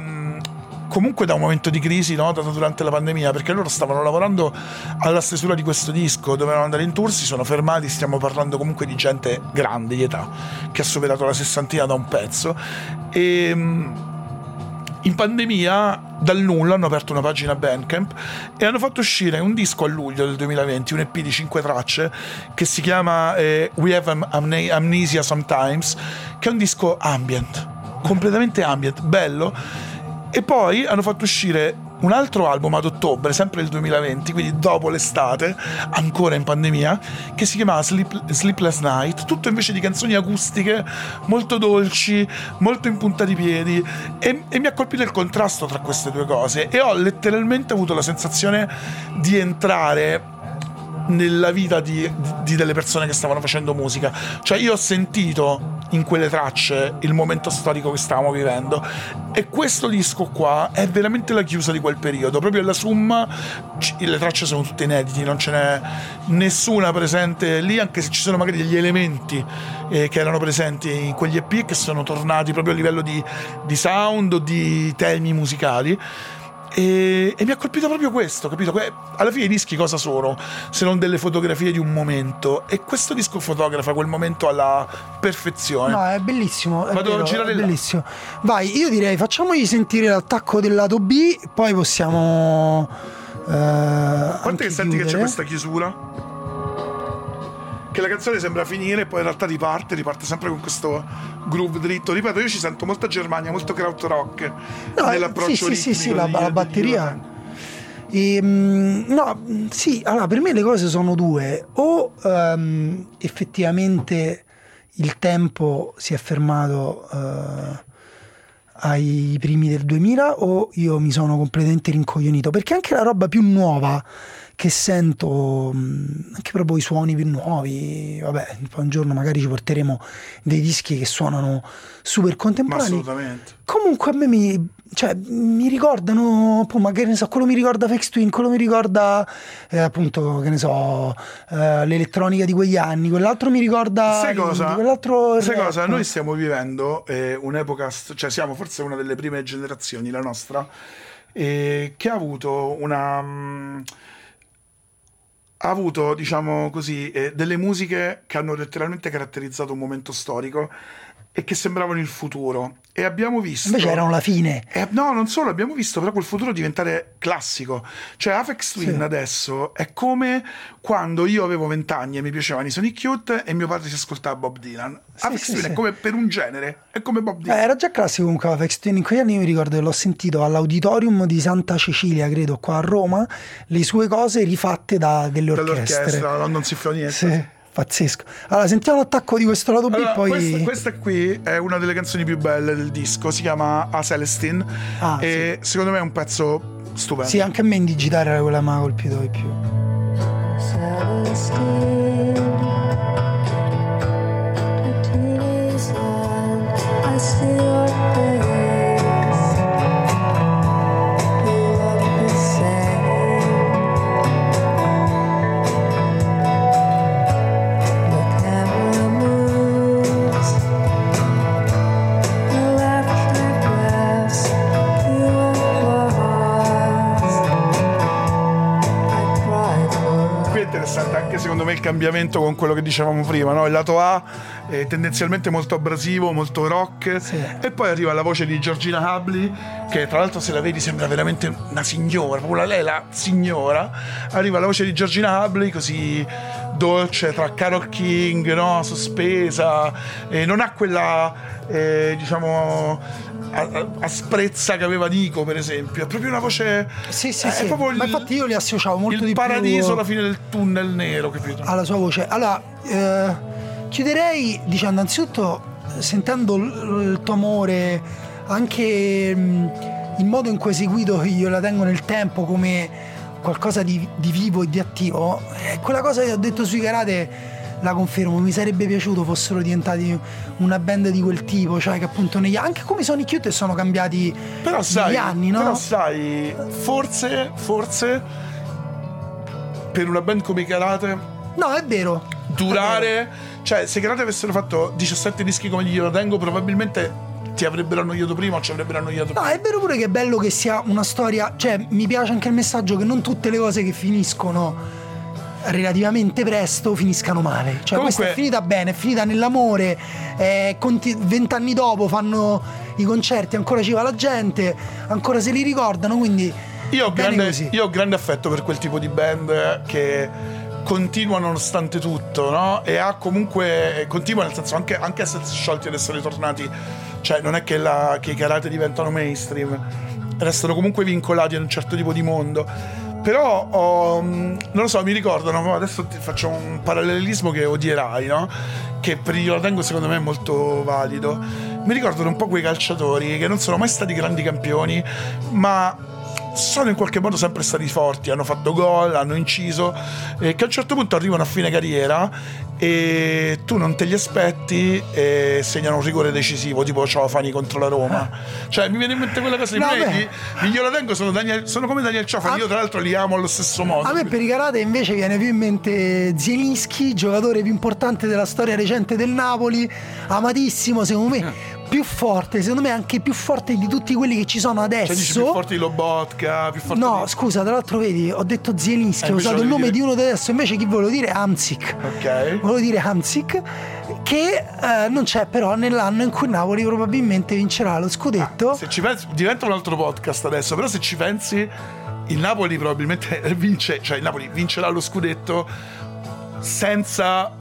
Comunque da un momento di crisi no? dato durante la pandemia, perché loro stavano lavorando alla stesura di questo disco, dovevano andare in tour, si sono fermati, stiamo parlando comunque di gente grande di età, che ha superato la sessantina da un pezzo. E mh, in pandemia dal nulla hanno aperto una pagina Bandcamp e hanno fatto uscire un disco a luglio del 2020, un EP di 5 tracce che si chiama eh, We Have Am- Amne- Amnesia Sometimes, che è un disco ambient, completamente ambient, bello. E poi hanno fatto uscire un altro album ad ottobre, sempre del 2020, quindi dopo l'estate, ancora in pandemia, che si chiamava Sleep- Sleepless Night, tutto invece di canzoni acustiche molto dolci, molto in punta di piedi e, e mi ha colpito il contrasto tra queste due cose e ho letteralmente avuto la sensazione di entrare nella vita di, di delle persone che stavano facendo musica. Cioè io ho sentito in quelle tracce il momento storico che stavamo vivendo e questo disco qua è veramente la chiusa di quel periodo, proprio la summa, le tracce sono tutte inediti, non ce n'è nessuna presente lì, anche se ci sono magari degli elementi eh, che erano presenti in quegli EP che sono tornati proprio a livello di, di sound di temi musicali. E, e mi ha colpito proprio questo, capito? Que- Alla fine i dischi cosa sono se non delle fotografie di un momento? E questo disco fotografa quel momento alla perfezione. No, è bellissimo. È Vado a vero, girare è là. bellissimo. Vai, io direi facciamogli sentire l'attacco del lato B, poi possiamo. Eh, A anche che senti che c'è chiudere. questa chiusura? Che la canzone sembra finire e poi in realtà riparte, riparte sempre con questo groove dritto. Ripeto, io ci sento molta Germania, molto krautrock No, eh, nell'approccio sì, sì, sì, sì, la, di- la batteria. Ehm, no, sì, allora per me le cose sono due. O ehm, effettivamente il tempo si è fermato eh, ai primi del 2000 o io mi sono completamente rincoglionito? Perché anche la roba più nuova che sento, mh, anche proprio i suoni più nuovi, vabbè, un giorno magari ci porteremo dei dischi che suonano super contemporanei. assolutamente. Comunque a me mi, cioè, mi ricordano, poi magari ne so, quello mi ricorda Fex Twin, quello mi ricorda eh, appunto, che ne so, eh, l'elettronica di quegli anni, quell'altro mi ricorda Sai cosa? quell'altro Sai rap. cosa? Noi stiamo vivendo eh, un'epoca, cioè siamo forse una delle prime generazioni, la nostra, eh, che ha avuto una. mm, ha avuto, diciamo così, eh, delle musiche che hanno letteralmente caratterizzato un momento storico e che sembravano il futuro. E abbiamo visto. Invece erano la fine. Eh, no, non solo, abbiamo visto però quel futuro diventare classico. Cioè, Apex Twin Sì. adesso è come quando io avevo vent'anni e mi piacevano i Sonic Youth e mio padre si ascoltava Bob Dylan. Sì, Apex sì, Twin è come per un genere, è come Bob Eh, Dylan. era già classico comunque la Fex Twin, in quegli anni mi ricordo che l'ho sentito all'auditorium di Santa Cecilia, credo, qua a Roma, le sue cose rifatte da delle orchestre. Dall'orchestra London Symphony Sì, pazzesco. Allora, sentiamo l'attacco di questo lato B, Allora, poi... questa, questa qui è una delle canzoni più belle del disco, si chiama A Celestine Ah, e secondo me è un pezzo stupendo. Sì, anche a me in digitale era quella che mi ha colpito di più. Celestine, cambiamento con quello che dicevamo prima, no? il lato A è tendenzialmente molto abrasivo, molto rock Sì. e poi arriva la voce di Georgina Hubley che tra l'altro se la vedi sembra veramente una signora, proprio lei la signora, arriva la voce di Georgina Hubley così dolce tra Carol King, no? sospesa, e non ha quella eh, diciamo a- a- asprezza che aveva Nico per esempio, è proprio una voce... Sì, sì, è sì. proprio Ma il- infatti io li associavo molto il di paradiso più alla fine del tunnel nero, capito? alla sua voce. Allora, eh, chiuderei dicendo anzitutto, sentendo l- il tuo amore, anche mh, il modo in cui hai seguito io la tengo nel tempo come qualcosa di, di vivo e di attivo, eh, quella cosa che ho detto sui karate la confermo, mi sarebbe piaciuto fossero diventati una band di quel tipo, cioè che appunto negli anche come Sonic Youth sono cambiati Però sai, negli anni, no? però sai, forse, forse per una band come i Karate No, è vero. è durare, cioè se i Karate avessero fatto 17 dischi come gli tengo, probabilmente ti avrebbero annoiato prima o ci avrebbero annoiato No, prima. è vero pure che è bello che sia una storia, cioè mi piace anche il messaggio che non tutte le cose che finiscono relativamente presto finiscano male. Cioè Comunque- questa è finita bene, è finita nell'amore, eh, conti- vent'anni dopo fanno i concerti, ancora ci va la gente, ancora se li ricordano, quindi Io ho, grande, io ho grande affetto per quel tipo di band che continua nonostante tutto, no? E ha comunque continua nel senso anche, anche essersi sciolti ed essere tornati, cioè non è che, la- che i karate diventano mainstream, restano comunque vincolati ad un certo tipo di mondo. Però ho- non lo so, mi ricordano, adesso ti faccio un parallelismo che odierai, no? Che per io la tengo secondo me è molto valido. Mi ricordano un po' quei calciatori che non sono mai stati grandi campioni, ma sono in qualche modo sempre stati forti, hanno fatto gol, hanno inciso, e che a un certo punto arrivano a fine carriera e tu non te li aspetti e segnano un rigore decisivo, tipo Ciofani contro la Roma. Cioè, mi viene in mente quella cosa di di- io la tengo, sono, Daniel- sono come Daniel Ciofani, Ah. io tra l'altro li amo allo stesso modo. A me per i karate invece viene più in mente Zielinski, giocatore più importante della storia recente del Napoli, amatissimo, secondo me più forte, secondo me anche più forte di tutti quelli che ci sono adesso. Cioè, dici più forti di Lobotka, più forti No, di... scusa, tra l'altro vedi, ho detto Zielinski, Eh, ho usato il nome dire- di uno di adesso, invece chi volevo dire Hamzik. Ok. Volevo dire Hamzik, che eh, non c'è però nell'anno in cui Napoli probabilmente vincerà lo scudetto. Se ci pensi, diventa un altro podcast adesso, però se ci pensi, il Napoli probabilmente <laughs> vince, cioè il Napoli vincerà lo scudetto senza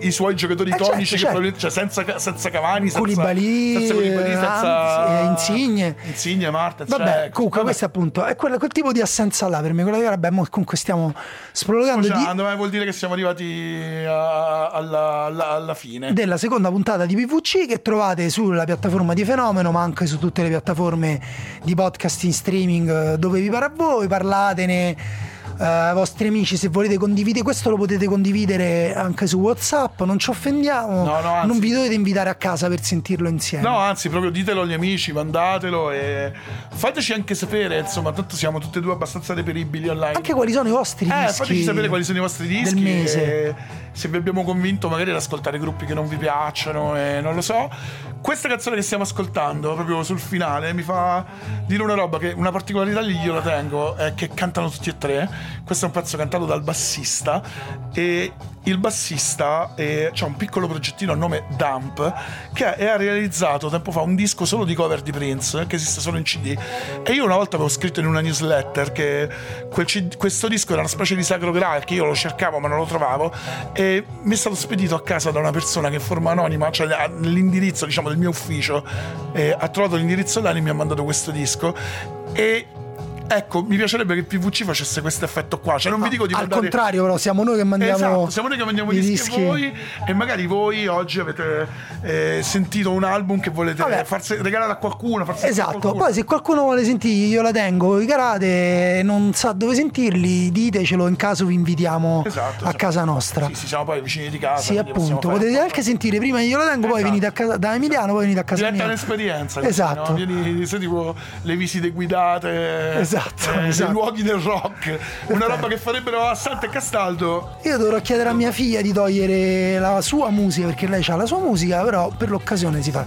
i suoi giocatori Eh, iconici, certo, che certo. cioè senza, senza Cavani, senza Koulibaly, senza, Koulibaly, senza eh, Insigne. Insigne, Martens. Vabbè, cioè, comunque vabbè, questo appunto è quel, quel tipo di assenza là per me. Quella che vabbè, mo comunque stiamo sprologando di, Sfociando, ma vuol dire che siamo arrivati a- alla, alla- alla fine. della seconda puntata di PVC che trovate sulla piattaforma di Fenomeno, ma anche su tutte le piattaforme di podcast in streaming eh, dove vi pare a voi. Parlatene. Eh, ai vostri amici se volete condividere questo lo potete condividere anche su whatsapp non ci offendiamo No, no, anzi. non vi dovete invitare a casa per sentirlo insieme No, anzi, proprio ditelo agli amici, mandatelo e fateci anche sapere, insomma, tanto siamo tutti e due abbastanza reperibili online. anche quali sono i vostri Eh, dischi fateci sapere quali sono i vostri dischi. mese se vi abbiamo convinto magari ad ascoltare gruppi che non vi piacciono e non lo so. Questa canzone che stiamo ascoltando, proprio sul finale, mi fa dire una roba che una particolarità lì io la tengo, è che cantano tutti e tre. Questo è un pezzo cantato dal bassista e il bassista eh, ha un piccolo progettino a nome Dump che ha realizzato tempo fa un disco solo di cover di Prince che esiste solo in CD e io una volta avevo scritto in una newsletter che CD questo disco era una specie di sacro graal che io lo cercavo ma non lo trovavo e mi è stato spedito a casa da una persona che in forma anonima cioè nell'indirizzo diciamo del mio ufficio eh, ha trovato l'indirizzo là e mi ha mandato questo disco. E Ecco, mi piacerebbe che PVC facesse questo effetto qua. Cioè, non vi dico di al mandare... contrario però siamo noi che mandiamo Esatto, siamo noi che mandiamo i dischi, a voi e magari voi oggi avete eh, sentito un album che volete Vabbè. farsi regalare a qualcuno. a Esatto, qualcuno. poi se qualcuno vuole sentire io la tengo, i karate, non sa dove sentirli, ditecelo in caso vi invitiamo Esatto, a esatto. casa nostra. Sì, sì, siamo poi vicini di casa. Sì, quindi appunto, fare- potete anche sentire prima io la tengo, poi Esatto. venite a casa da Emiliano, poi venite a casa Diventa mia. un'esperienza. Esatto. no? Vieni, sei tipo le visite guidate Esatto, eh, esatto. luoghi del rock. Una roba che farebbero a Sante e Castaldo. Io dovrò chiedere a mia figlia di togliere la sua musica perché lei ha la sua musica, però per l'occasione si fa.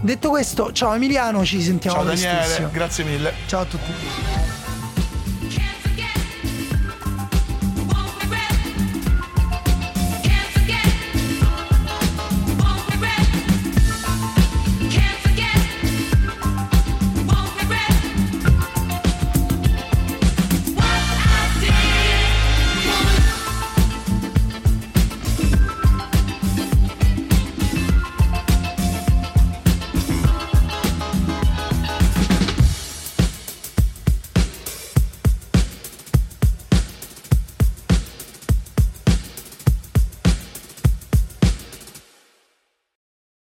Detto questo, ciao Emiliano, ci sentiamo Ciao Daniele, prestissimo. grazie mille. Ciao a tutti.